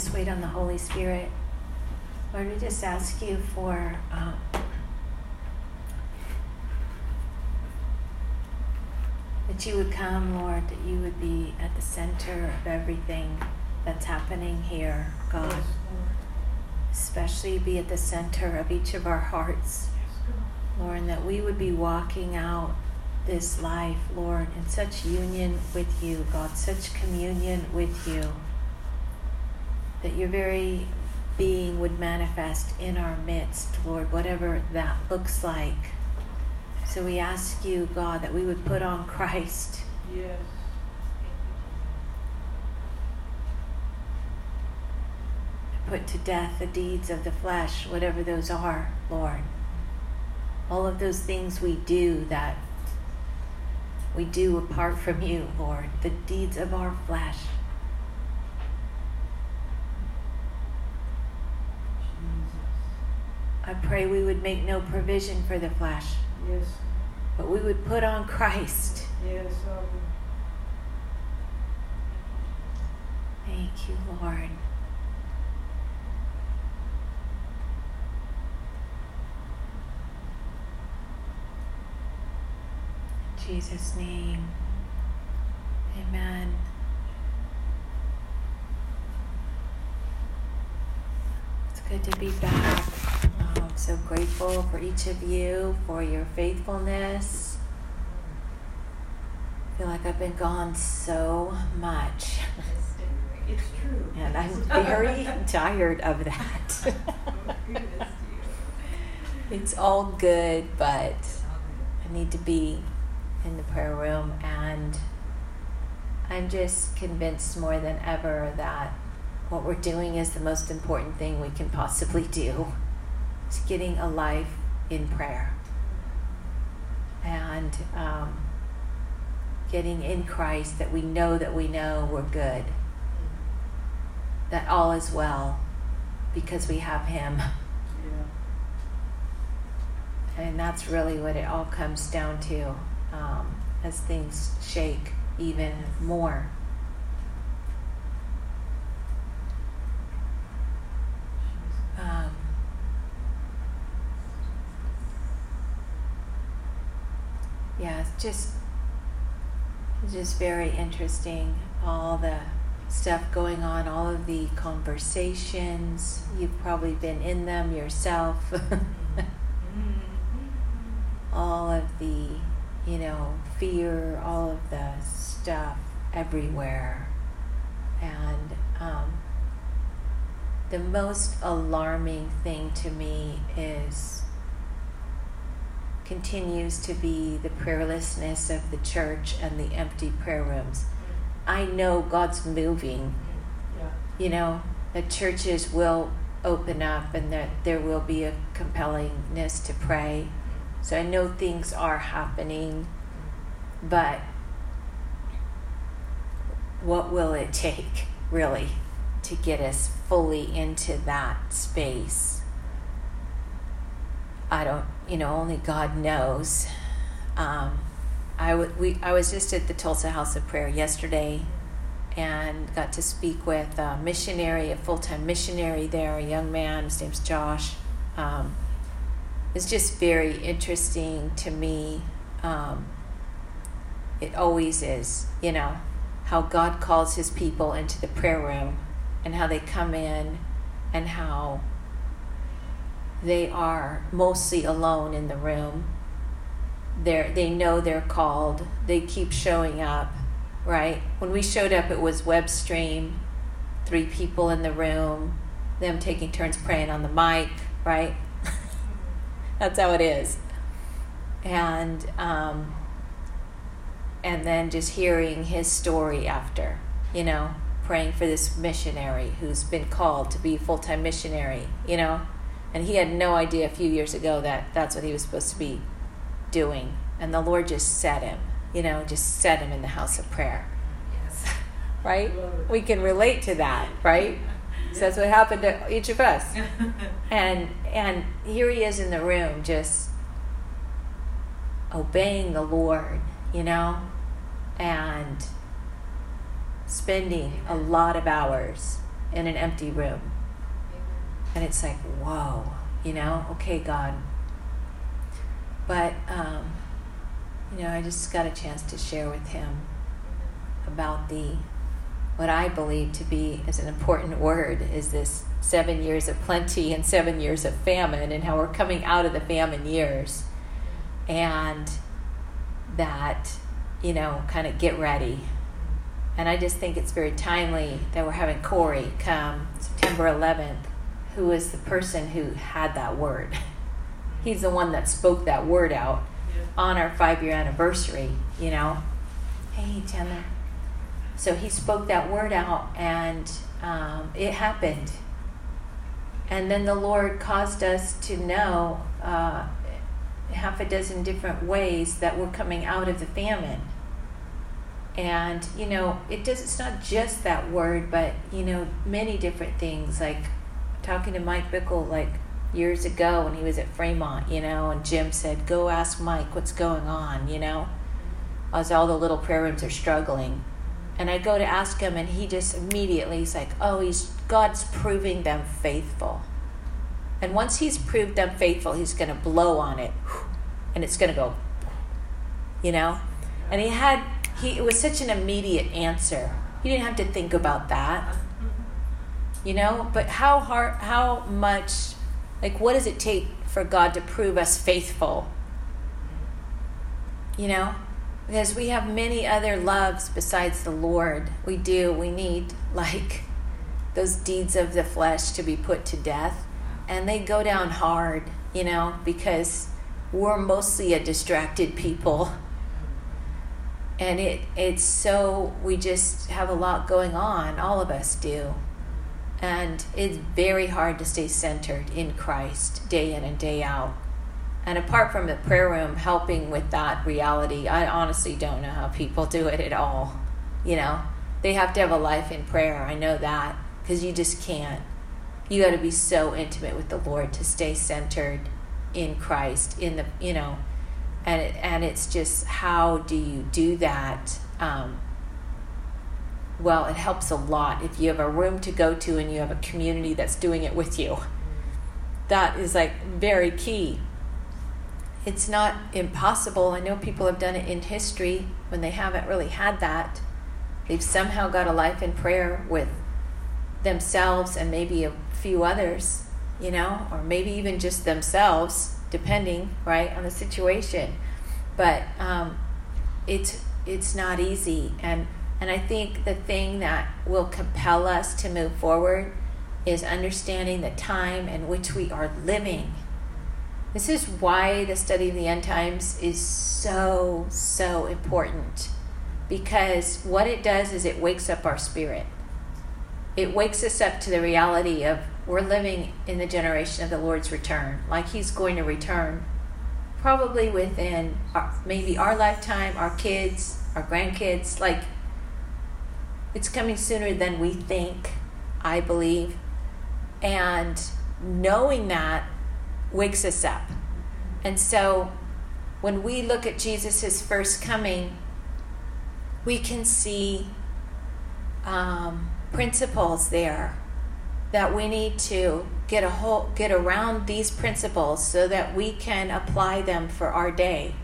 just wait on the Holy Spirit. Lord, we just ask you for um, that you would come, Lord, that you would be at the center of everything that's happening here, God. Especially be at the center of each of our hearts, Lord, and that we would be walking out this life, Lord, in such union with you, God, such communion with you, that your very being would manifest in our midst, Lord, whatever that looks like. So we ask you, God, that we would put on Christ. Yes. Put to death the deeds of the flesh, whatever those are, Lord. All of those things we do that we do apart from you, Lord, the deeds of our flesh. I pray we would make no provision for the flesh. Yes. But we would put on Christ. Yes, Thank you, Lord. In Jesus' name. Amen. It's good to be back. Oh, so grateful for each of you for your faithfulness. I feel like I've been gone so much. It's true. And I'm very tired of that. Oh, it's all good, but I need to be in the prayer room. And I'm just convinced more than ever that what we're doing is the most important thing we can possibly do. It's getting a life in prayer. And um, getting in Christ that we know that we know we're good that all is well because we have Him. Yeah. And that's really what it all comes down to um, as things shake even more. Um, yeah, it's just just very interesting all the stuff going on, all of the conversations. You've probably been in them yourself. all of the, you know, fear, all of the stuff everywhere. And um, the most alarming thing to me is continues to be the prayerlessness of the church and the empty prayer rooms. I know God's moving. Yeah. You know, the churches will open up and that there will be a compellingness to pray. So I know things are happening, but what will it take, really, to get us fully into that space? I don't, you know, only God knows. Um, I, w- we, I was just at the Tulsa House of Prayer yesterday and got to speak with a missionary, a full time missionary there, a young man. His name's Josh. Um, it's just very interesting to me. Um, it always is, you know, how God calls his people into the prayer room and how they come in and how they are mostly alone in the room They're, they know they're called. They keep showing up, right? When we showed up, it was web stream, three people in the room, them taking turns praying on the mic, right? That's how it is. And um, and then just hearing his story after, you know, praying for this missionary who's been called to be full time missionary, you know, and he had no idea a few years ago that that's what he was supposed to be doing. And the Lord just set him, you know, just set him in the house of prayer. Yes. Right? We can relate to that, right? So that's what happened to each of us. And and here he is in the room just obeying the Lord, you know, and spending a lot of hours in an empty room. And it's like, whoa, you know, okay, God. But, um, you know, I just got a chance to share with him about the what I believe to be as an important word is this seven years of plenty and seven years of famine, and how we're coming out of the famine years, and that you know, kind of get ready. And I just think it's very timely that we're having Corey come September 11th, who is the person who had that word. He's the one that spoke that word out Yeah. on our five year anniversary, you know. Hey, Chandler. So he spoke that word out, and um, it happened. And then the Lord caused us to know uh, half a dozen different ways that we're coming out of the famine. And you know, it does. It's not just that word, but you know, many different things. Like talking to Mike Bickle, like years ago when he was at Fremont, you know, and Jim said, "Go ask Mike what's going on," you know, as all the little prayer rooms are struggling. And I go to ask him, and he just immediately he's like, "Oh, he's God's proving them faithful." And once he's proved them faithful, he's going to blow on it, and it's going to go, you know. And he had he it was such an immediate answer. He didn't have to think about that, you know. But how hard, how much, like, what does it take for God to prove us faithful? You know, because we have many other loves besides the Lord. We do. We need like those deeds of the flesh to be put to death, and they go down hard. You know, because we're mostly a distracted people and it it's so we just have a lot going on all of us do and it's very hard to stay centered in Christ day in and day out. And apart from the prayer room helping with that reality I honestly don't know how people do it at all you know? They have to have a life in prayer I know that because you just can't. You got to be so intimate with the Lord to stay centered in Christ in the you know? And it, and it's just how do you do that? Um, well it helps a lot if you have a room to go to and you have a community that's doing it with you. That is like very key. It's not impossible. I know people have done it in history. When they haven't really had that they've somehow got a life in prayer with themselves and maybe a few others you know or maybe even just themselves depending right on the situation. But um, it's it's not easy. And and I think the thing that will compel us to move forward is understanding the time in which we are living. This is why the study of the end times is so so important. Because what it does is it wakes up our spirit. It wakes us up to the reality of we're living in the generation of the Lord's return, like He's going to return probably within our, maybe our lifetime, our kids, our grandkids. Like it's coming sooner than we think, I believe. And knowing that wakes us up. And so when we look at Jesus' first coming, we can see um, principles there that we need to get a whole get around these principles so that we can apply them for our day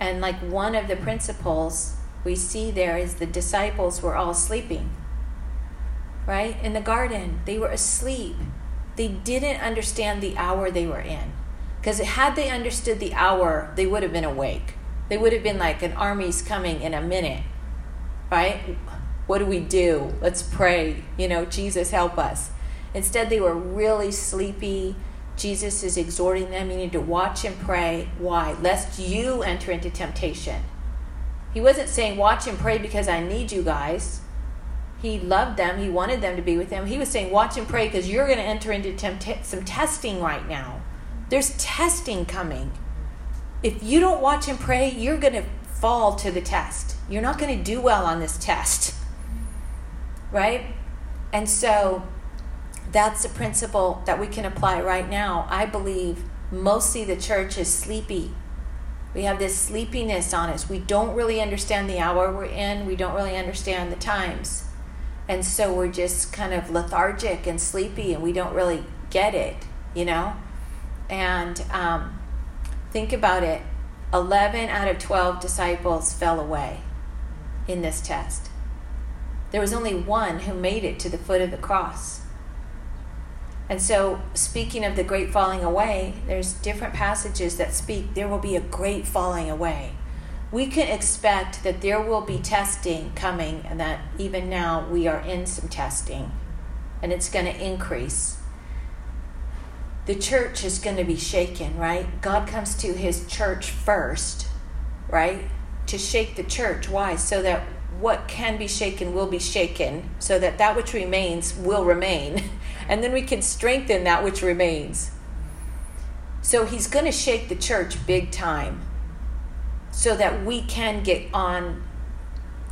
and like one of the principles we see there is the disciples were all sleeping right in the garden they were asleep they didn't understand the hour they were in because had they understood the hour they would have been awake they would have been like an army's coming in a minute right what do we do let's pray you know jesus help us Instead, they were really sleepy. Jesus is exhorting them, you need to watch and pray. Why? Lest you enter into temptation. He wasn't saying, watch and pray because I need you guys. He loved them, he wanted them to be with him. He was saying, watch and pray because you're going to enter into tempt- some testing right now. There's testing coming. If you don't watch and pray, you're going to fall to the test. You're not going to do well on this test. Right? And so that's a principle that we can apply right now. I believe mostly the church is sleepy. We have this sleepiness on us. We don't really understand the hour we're in, we don't really understand the times. And so we're just kind of lethargic and sleepy and we don't really get it, you know? And um, think about it 11 out of 12 disciples fell away in this test. There was only one who made it to the foot of the cross. And so, speaking of the great falling away, there's different passages that speak there will be a great falling away. We can expect that there will be testing coming, and that even now we are in some testing, and it's going to increase. The church is going to be shaken, right? God comes to his church first, right? To shake the church. Why? So that what can be shaken will be shaken, so that that which remains will remain. and then we can strengthen that which remains. So he's going to shake the church big time so that we can get on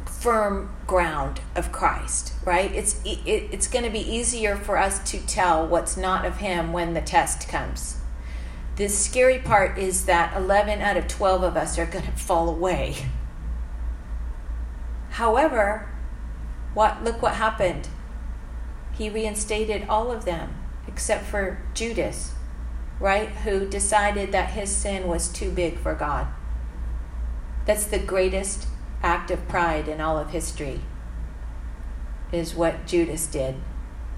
firm ground of Christ, right? It's it, it's going to be easier for us to tell what's not of him when the test comes. The scary part is that 11 out of 12 of us are going to fall away. However, what look what happened he reinstated all of them except for Judas, right? Who decided that his sin was too big for God. That's the greatest act of pride in all of history, is what Judas did.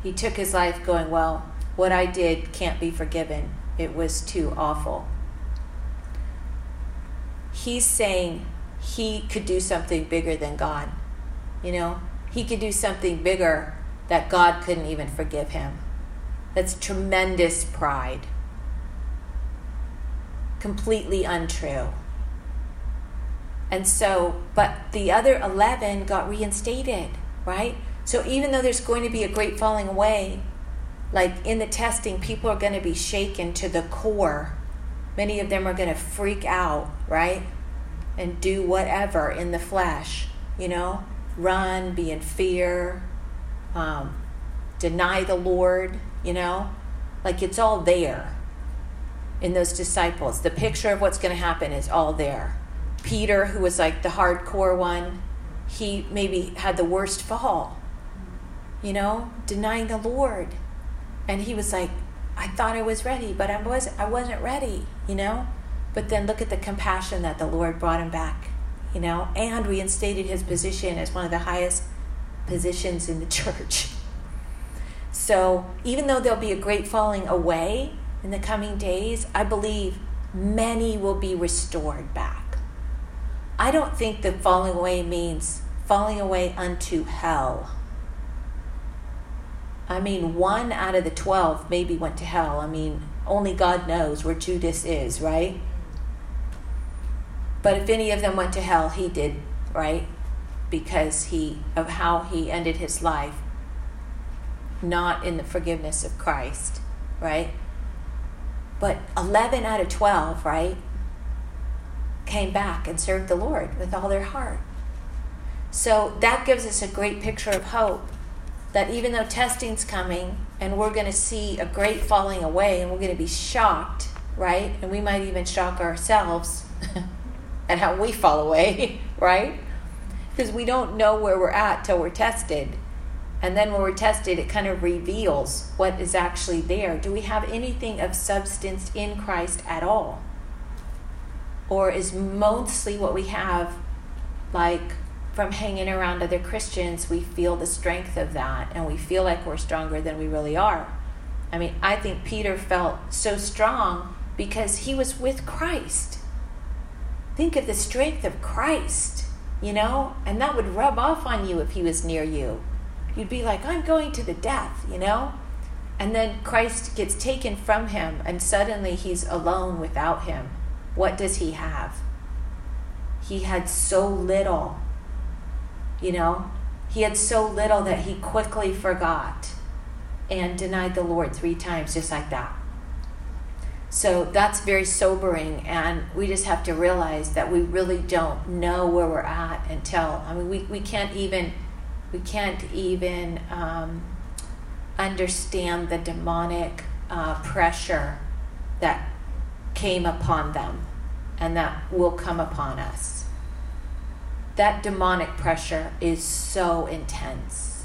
He took his life going, Well, what I did can't be forgiven. It was too awful. He's saying he could do something bigger than God. You know, he could do something bigger that God couldn't even forgive him. That's tremendous pride. Completely untrue. And so, but the other 11 got reinstated, right? So even though there's going to be a great falling away, like in the testing, people are going to be shaken to the core. Many of them are going to freak out, right? And do whatever in the flesh, you know? Run, be in fear, um, deny the Lord, you know? Like it's all there in those disciples. The picture of what's going to happen is all there. Peter, who was like the hardcore one, he maybe had the worst fall, you know, denying the Lord. And he was like, I thought I was ready, but I wasn't, I wasn't ready, you know? But then look at the compassion that the Lord brought him back, you know, and reinstated his position as one of the highest positions in the church. So even though there'll be a great falling away in the coming days, I believe many will be restored back. I don't think that falling away means falling away unto hell. I mean, one out of the 12 maybe went to hell. I mean, only God knows where Judas is, right? But if any of them went to hell, he did, right? Because he of how he ended his life not in the forgiveness of Christ, right? But 11 out of 12, right, came back and served the Lord with all their heart. So that gives us a great picture of hope that even though testing's coming and we're going to see a great falling away and we're going to be shocked, right? And we might even shock ourselves at how we fall away, right? Because we don't know where we're at till we're tested. And then when we're tested, it kind of reveals what is actually there. Do we have anything of substance in Christ at all? Or is mostly what we have like from hanging around other Christians, we feel the strength of that and we feel like we're stronger than we really are? I mean, I think Peter felt so strong because he was with Christ. Think of the strength of Christ you know? And that would rub off on you if he was near you. You'd be like, I'm going to the death, you know? And then Christ gets taken from him, and suddenly he's alone without him. What does he have? He had so little, you know? He had so little that he quickly forgot and denied the Lord three times, just like that. So that's very sobering, and we just have to realize that we really don't know where we're at until I mean we, we can't even we can't even um, understand the demonic uh, pressure that came upon them and that will come upon us. That demonic pressure is so intense.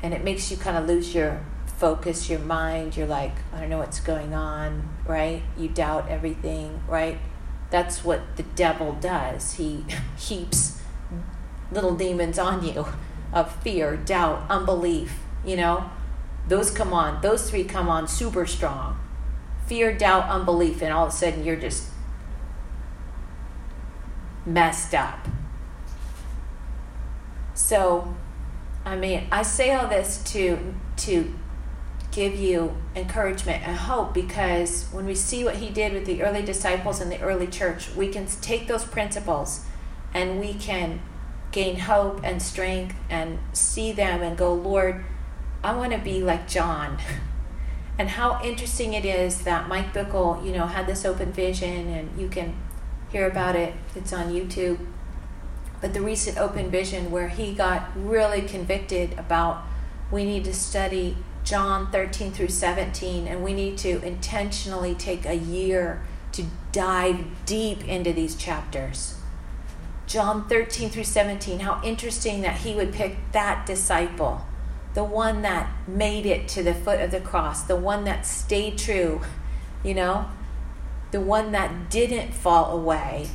and it makes you kind of lose your focus, your mind. You're like, I don't know what's going on, right? You doubt everything, right? That's what the devil does. He heaps little demons on you of fear, doubt, unbelief, you know? Those come on, those three come on super strong. Fear, doubt, unbelief, and all of a sudden you're just messed up. So, I mean, I say all this to to give you encouragement and hope because when we see what he did with the early disciples in the early church, we can take those principles and we can gain hope and strength and see them and go, Lord, I want to be like John. And how interesting it is that Mike Bickle, you know, had this open vision and you can hear about it. It's on YouTube. But the recent open vision where he got really convicted about we need to study John 13 through 17 and we need to intentionally take a year to dive deep into these chapters. John 13 through 17, how interesting that he would pick that disciple, the one that made it to the foot of the cross, the one that stayed true, you know, the one that didn't fall away.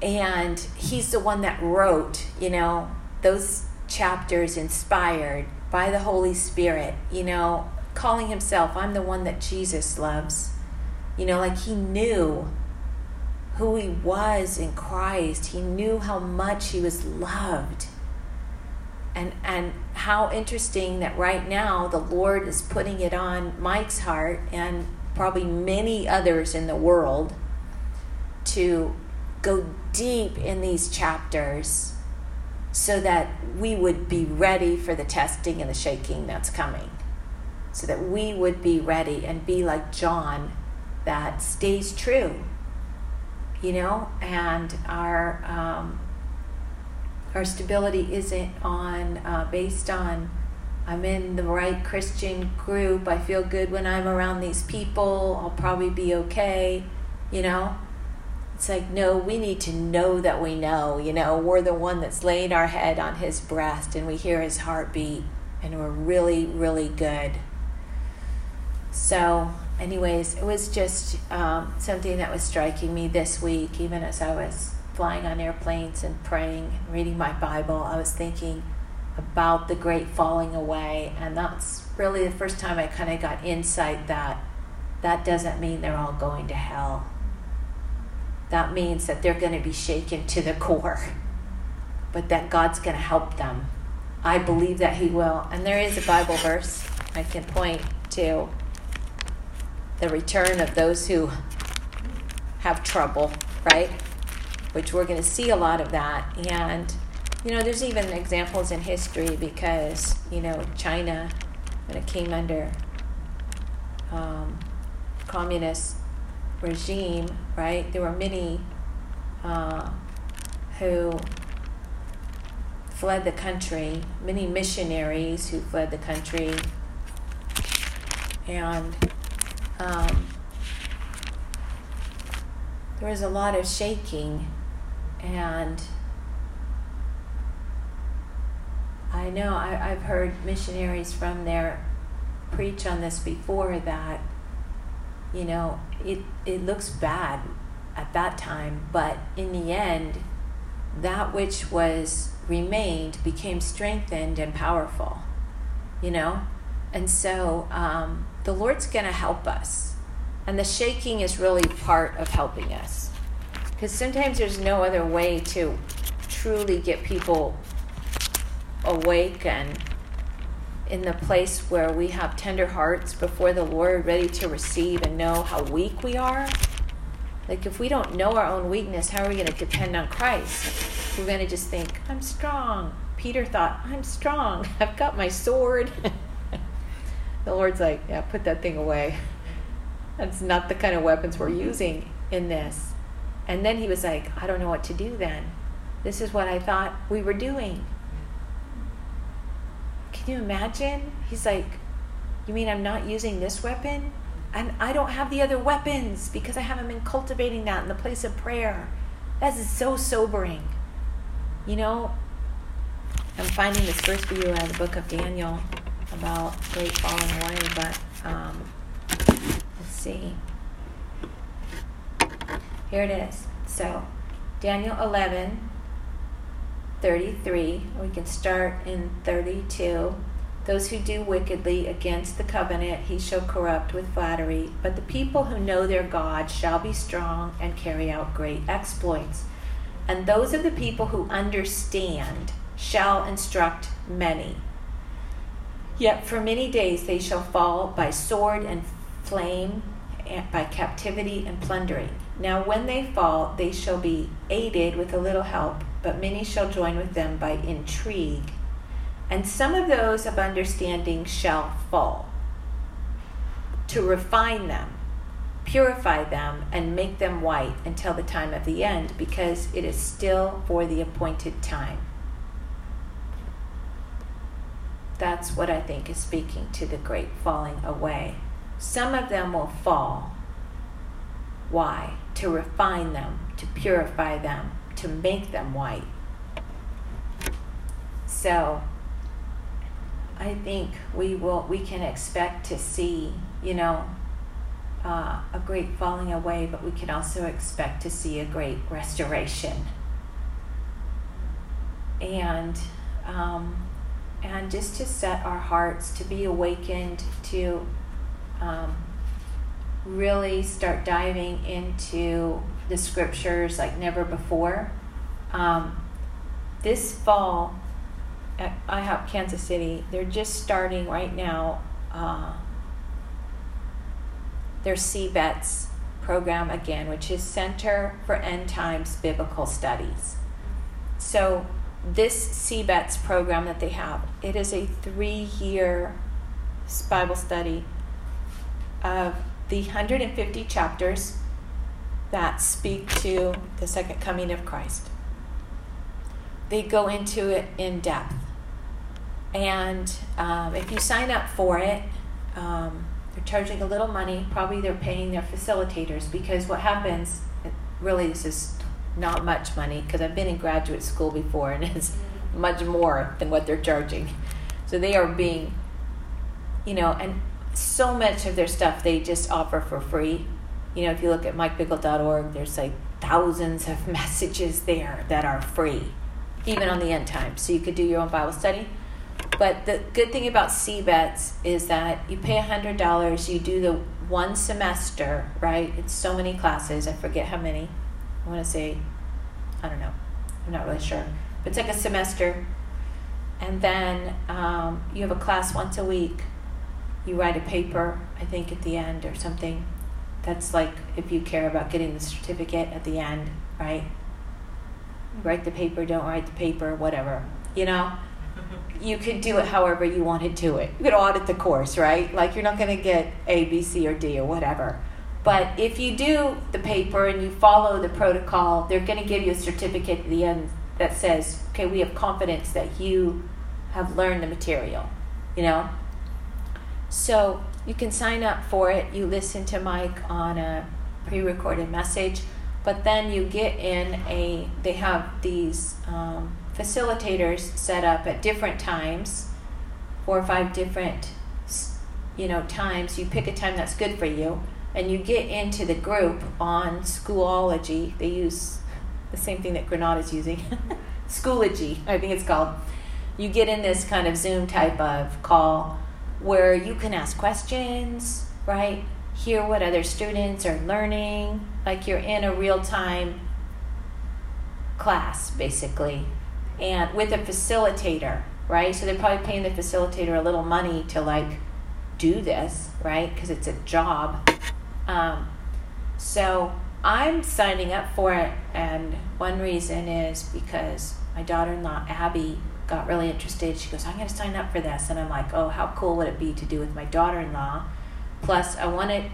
And he's the one that wrote, you know, those chapters inspired by the Holy Spirit, you know, calling himself, I'm the one that Jesus loves. You know, like he knew who he was in Christ. He knew how much he was loved. And and how interesting that right now the Lord is putting it on Mike's heart and probably many others in the world to go deep in these chapters so that we would be ready for the testing and the shaking that's coming. So that we would be ready and be like John that stays true you know, and our um, our stability isn't on uh, based on I'm in the right Christian group. I feel good when I'm around these people. I'll probably be okay, you know. It's like no, we need to know that we know. You know, we're the one that's laying our head on His breast, and we hear His heartbeat, and we're really, really good. So anyways, it was just um, something that was striking me this week, even as I was flying on airplanes and praying and reading my Bible. I was thinking about the great falling away, and that's really the first time I kind of got insight that that doesn't mean they're all going to hell. That means that they're going to be shaken to the core, but that God's going to help them. I believe that He will. And there is a Bible verse I can point to the return of those who have trouble, right? Which we're going to see a lot of that. And, you know, there's even examples in history because, you know, China, when it came under um, communist regime, right, there were many uh, who fled the country, many missionaries who fled the country. And um, there was a lot of shaking, and I know I, I've heard missionaries from there preach on this before that, you know, it, it looks bad at that time, but in the end, that which was remained became strengthened and powerful, you know? And so, um, the Lord's going to help us. And the shaking is really part of helping us. Because sometimes there's no other way to truly get people awake and in the place where we have tender hearts before the Lord, ready to receive and know how weak we are. Like, if we don't know our own weakness, how are we going to depend on Christ? We're going to just think, I'm strong. Peter thought, I'm strong. I've got my sword. The Lord's like, yeah, put that thing away. That's not the kind of weapons we're mm-hmm. using in this. And then he was like, I don't know what to do then. This is what I thought we were doing. Can you imagine? He's like, You mean I'm not using this weapon? And I don't have the other weapons because I haven't been cultivating that in the place of prayer. That is so sobering. You know, I'm finding this verse for you out of the book of Daniel about great falling away, but um, let's see. Here it is. So, Daniel 11, 33. We can start in 32. Those who do wickedly against the covenant he shall corrupt with flattery, but the people who know their God shall be strong and carry out great exploits. And those of the people who understand shall instruct many. Yet for many days they shall fall by sword and flame, and by captivity and plundering. Now when they fall, they shall be aided with a little help, but many shall join with them by intrigue and some of those of understanding shall fall, to refine them, purify them, and make them white until the time of the end, because it is still for the appointed time. That's what I think is speaking to the great falling away. Some of them will fall. Why? To refine them, to purify them, to make them white. So, I think we will we can expect to see, you know, uh, a great falling away, but we can also expect to see a great restoration. And um, and just to set our hearts to be awakened to um, really start diving into the scriptures like never before. Um, this fall, at IHOP Kansas City, they're just starting right now uh, their CBETS program again, which is Center for End Times Biblical Studies. So this CBETS program that they have, it is a three-year Bible study of the 150 chapters that speak to the second coming of Christ. They go into it in depth. And um, if you sign up for it, um, they're charging a little money. Probably they're paying their facilitators because what happens, really, this is not much money because I've been in graduate school before and it's much more than what they're charging. So they are being, you know, and so much of their stuff they just offer for free. You know, if you look at mikebickle.org, there's like thousands of messages there that are free, even on the end time. So you could do your own Bible study. But the good thing about CBETS is that you pay $100, you do the one semester, right? It's so many classes, I forget how many. I want to say, I don't know, I'm not really sure. But it's like a semester. And then um, you have a class once a week. You write a paper, I think, at the end or something. That's like if you care about getting the certificate at the end, right? Mm-hmm. Write the paper, don't write the paper, whatever. You know? you could do it however you want to do it. You could audit the course, right? Like you're not going to get A, B, C, or D or whatever. But if you do the paper and you follow the protocol, they're going to give you a certificate at the end that says, okay, we have confidence that you have learned the material, you know? So you can sign up for it. You listen to Mike on a pre recorded message, but then you get in a, they have these um, facilitators set up at different times, four or five different, you know, times. You pick a time that's good for you and you get into the group on Schoology. They use the same thing that Granada's using, Schoology, I think it's called. You get in this kind of Zoom type of call where you can ask questions, right? Hear what other students are learning, like you're in a real time class, basically, and with a facilitator, right? So they're probably paying the facilitator a little money to like do this, right? Because it's a job um, so I'm signing up for it, and one reason is because my daughter in law, Abby, got really interested. She goes, I'm going to sign up for this. And I'm like, oh, how cool would it be to do with my daughter in law? Plus, I want it,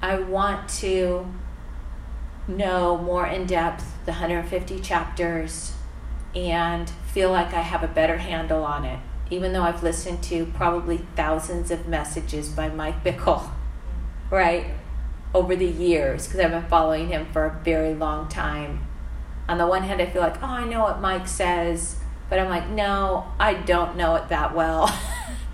I want to know more in depth the 150 chapters and feel like I have a better handle on it, even though I've listened to probably thousands of messages by Mike Bickle, right? over the years because I've been following him for a very long time. On the one hand, I feel like, oh, I know what Mike says, But I'm like, no, I don't know it that well.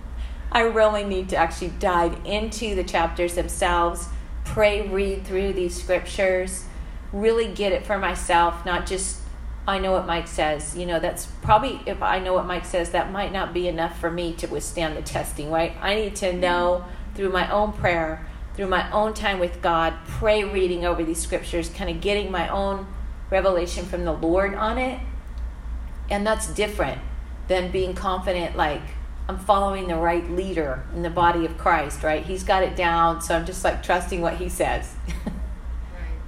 I really need to actually dive into the chapters themselves, pray, read through these scriptures, really get it for myself, not just I know what Mike says. You know, that's probably if I know what Mike says, that might not be enough for me to withstand the testing, right? I need to mm-hmm. know through my own prayer, through my own time with God, pray reading over these scriptures, kind of getting my own revelation from the Lord on it. And that's different than being confident, like, I'm following the right leader in the body of Christ, right? He's got it down, so I'm just like trusting what he says. right.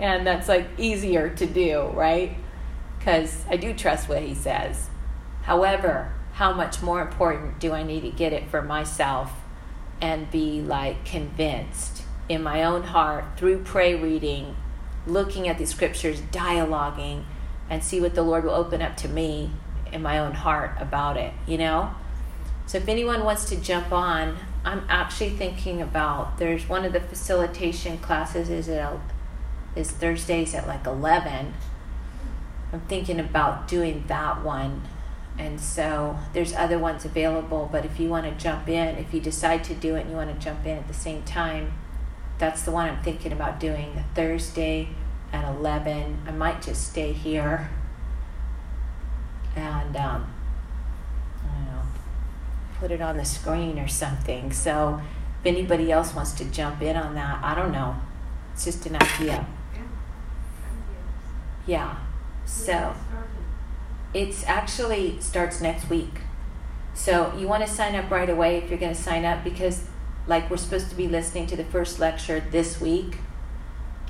And that's like easier to do, right? Because I do trust what he says. However, how much more important do I need to get it for myself and be like convinced in my own heart through pray reading, looking at the scriptures, dialoguing, and see what the Lord will open up to me in my own heart about it, you know? So if anyone wants to jump on, I'm actually thinking about there's one of the facilitation classes is at is Thursdays at like 11. I'm thinking about doing that one. And so there's other ones available, but if you want to jump in, if you decide to do it and you want to jump in at the same time, that's the one I'm thinking about doing. The Thursday at 11. I might just stay here and um, put it on the screen or something. So if anybody else wants to jump in on that, I don't know. It's just an idea. Yeah. So it's actually starts next week. So you want to sign up right away if you're going to sign up because like we're supposed to be listening to the first lecture this week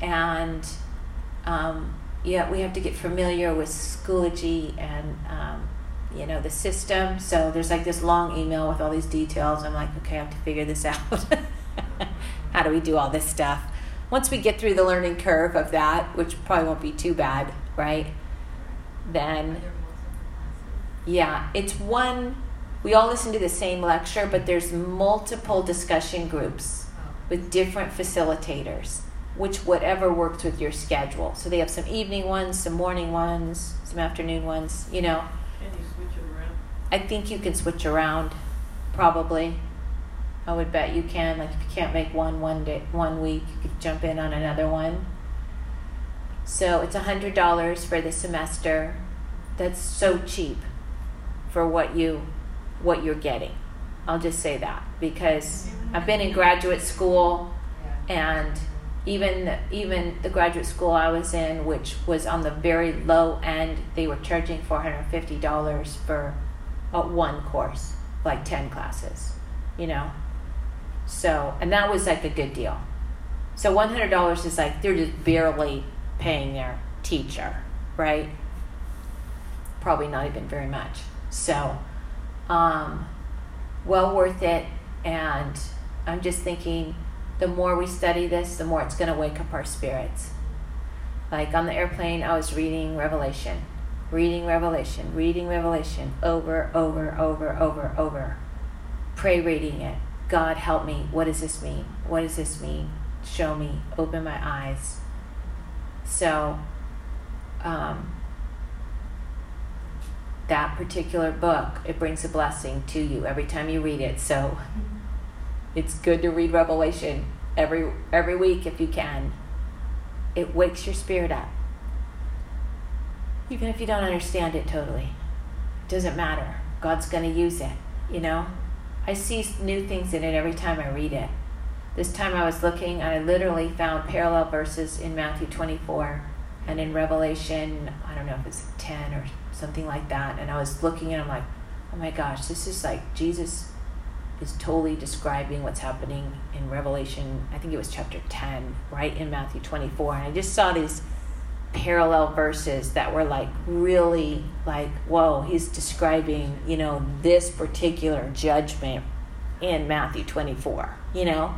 and um, yeah we have to get familiar with schoology and um, you know the system. So there's like this long email with all these details. I'm like okay i have to figure this out. How do we do all this stuff? Once we get through the learning curve of that which probably won't be too bad right? Then yeah it's one we all listen to the same lecture but there's multiple discussion groups with different facilitators which whatever works with your schedule so they have some evening ones some morning ones some afternoon ones you know I think you can switch around, probably. I would bet you can. Like if you can't make one one day, one week, you could jump in on another one. So it's a hundred dollars for the semester. That's so cheap for what you what you're getting. I'll just say that because I've been in graduate school and even even the graduate school I was in, which was on the very low end, they were charging four hundred fifty dollars for uh, one course, like 10 classes, you know? So, and that was like a good deal. So $100 is like, they're just barely paying their teacher, right? Probably not even very much. So, um, well worth it. And I'm just thinking the more we study this, the more it's going to wake up our spirits. Like on the airplane, I was reading Revelation reading Revelation, reading Revelation over, over, over, over, over. Pray reading it. God, help me. What does this mean? What does this mean? Show me. Open my eyes. So, um, that particular book, it brings a blessing to you every time you read it. So, it's good to read Revelation every every week if you can. It wakes your spirit up even if you don't understand it totally. It doesn't matter. God's going to use it, you know? I see new things in it every time I read it. This time I was looking and I literally found parallel verses in Matthew 24 and in Revelation, I don't know if it's 10 or something like that. And I was looking and I'm like, oh my gosh, this is like Jesus is totally describing what's happening in Revelation. I think it was chapter 10, right in Matthew 24. And I just saw these parallel verses that were like really like whoa he's describing you know this particular judgment in matthew 24 you know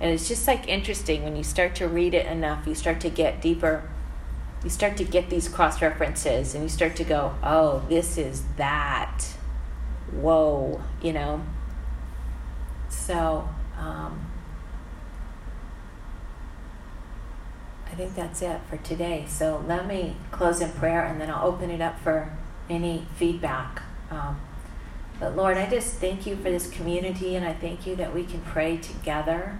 and it's just like interesting when you start to read it enough you start to get deeper you start to get these cross references and you start to go oh this is that whoa you know so um, I think that's it for today. So let me close in prayer and then I'll open it up for any feedback Um, but Lord, I just thank you for this community, and I thank you that we can pray together,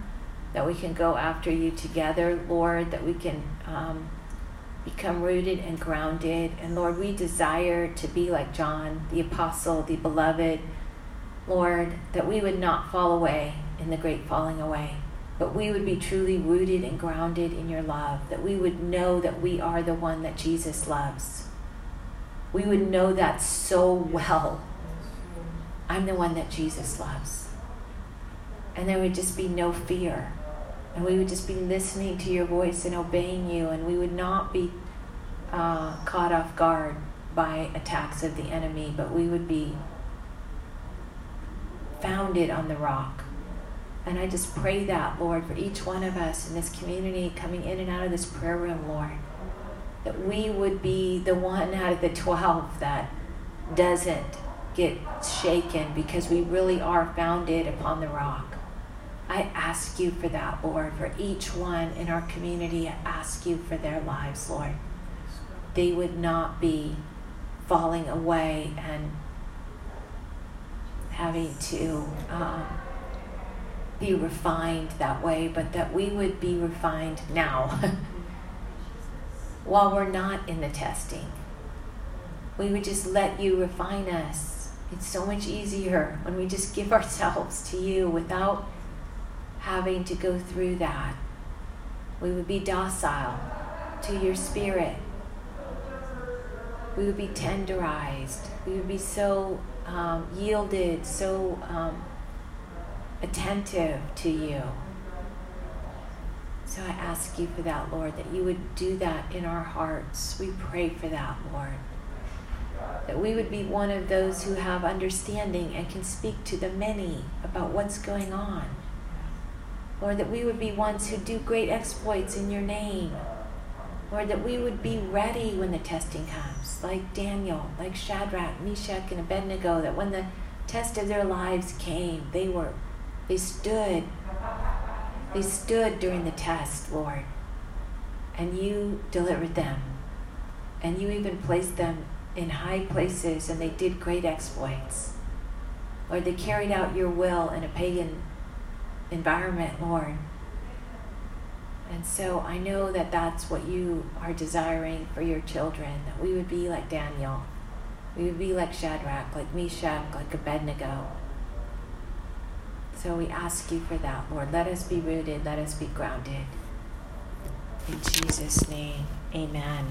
that we can go after you together, Lord, that we can um, become rooted and grounded. And Lord, we desire to be like John, the apostle, the beloved. Lord, that we would not fall away in the great falling away, but we would be truly rooted and grounded in your love, that we would know that we are the one that Jesus loves. We would know that so well. I'm the one that Jesus loves. And there would just be no fear. And we would just be listening to your voice and obeying you, and we would not be uh, caught off guard by attacks of the enemy, but we would be founded on the rock. And I just pray that, Lord, for each one of us in this community coming in and out of this prayer room, Lord, that we would be the one out of the 12 that doesn't get shaken because we really are founded upon the rock. I ask you for that, Lord, for each one in our community. I ask you for their lives, Lord. They would not be falling away and having to um, be refined that way, but that we would be refined now while we're not in the testing. We would just let you refine us. It's so much easier when we just give ourselves to you without having to go through that. We would be docile to your spirit. We would be tenderized. We would be so um, yielded, so um, attentive to you. So I ask you for that, Lord, that you would do that in our hearts. We pray for that, Lord. That we would be one of those who have understanding and can speak to the many about what's going on. Lord, that we would be ones who do great exploits in your name. Lord, that we would be ready when the testing comes, like Daniel, like Shadrach, Meshach, and Abednego, that when the test of their lives came, they were, they stood, they stood during the test, Lord, and you delivered them, and you even placed them in high places, and they did great exploits. Lord, they carried out your will in a pagan environment, Lord. And so I know that that's what you are desiring for your children, that we would be like Daniel. We would be like Shadrach, like Meshach, like Abednego. So we ask you for that, Lord. Let us be rooted, let us be grounded. In Jesus' name, amen.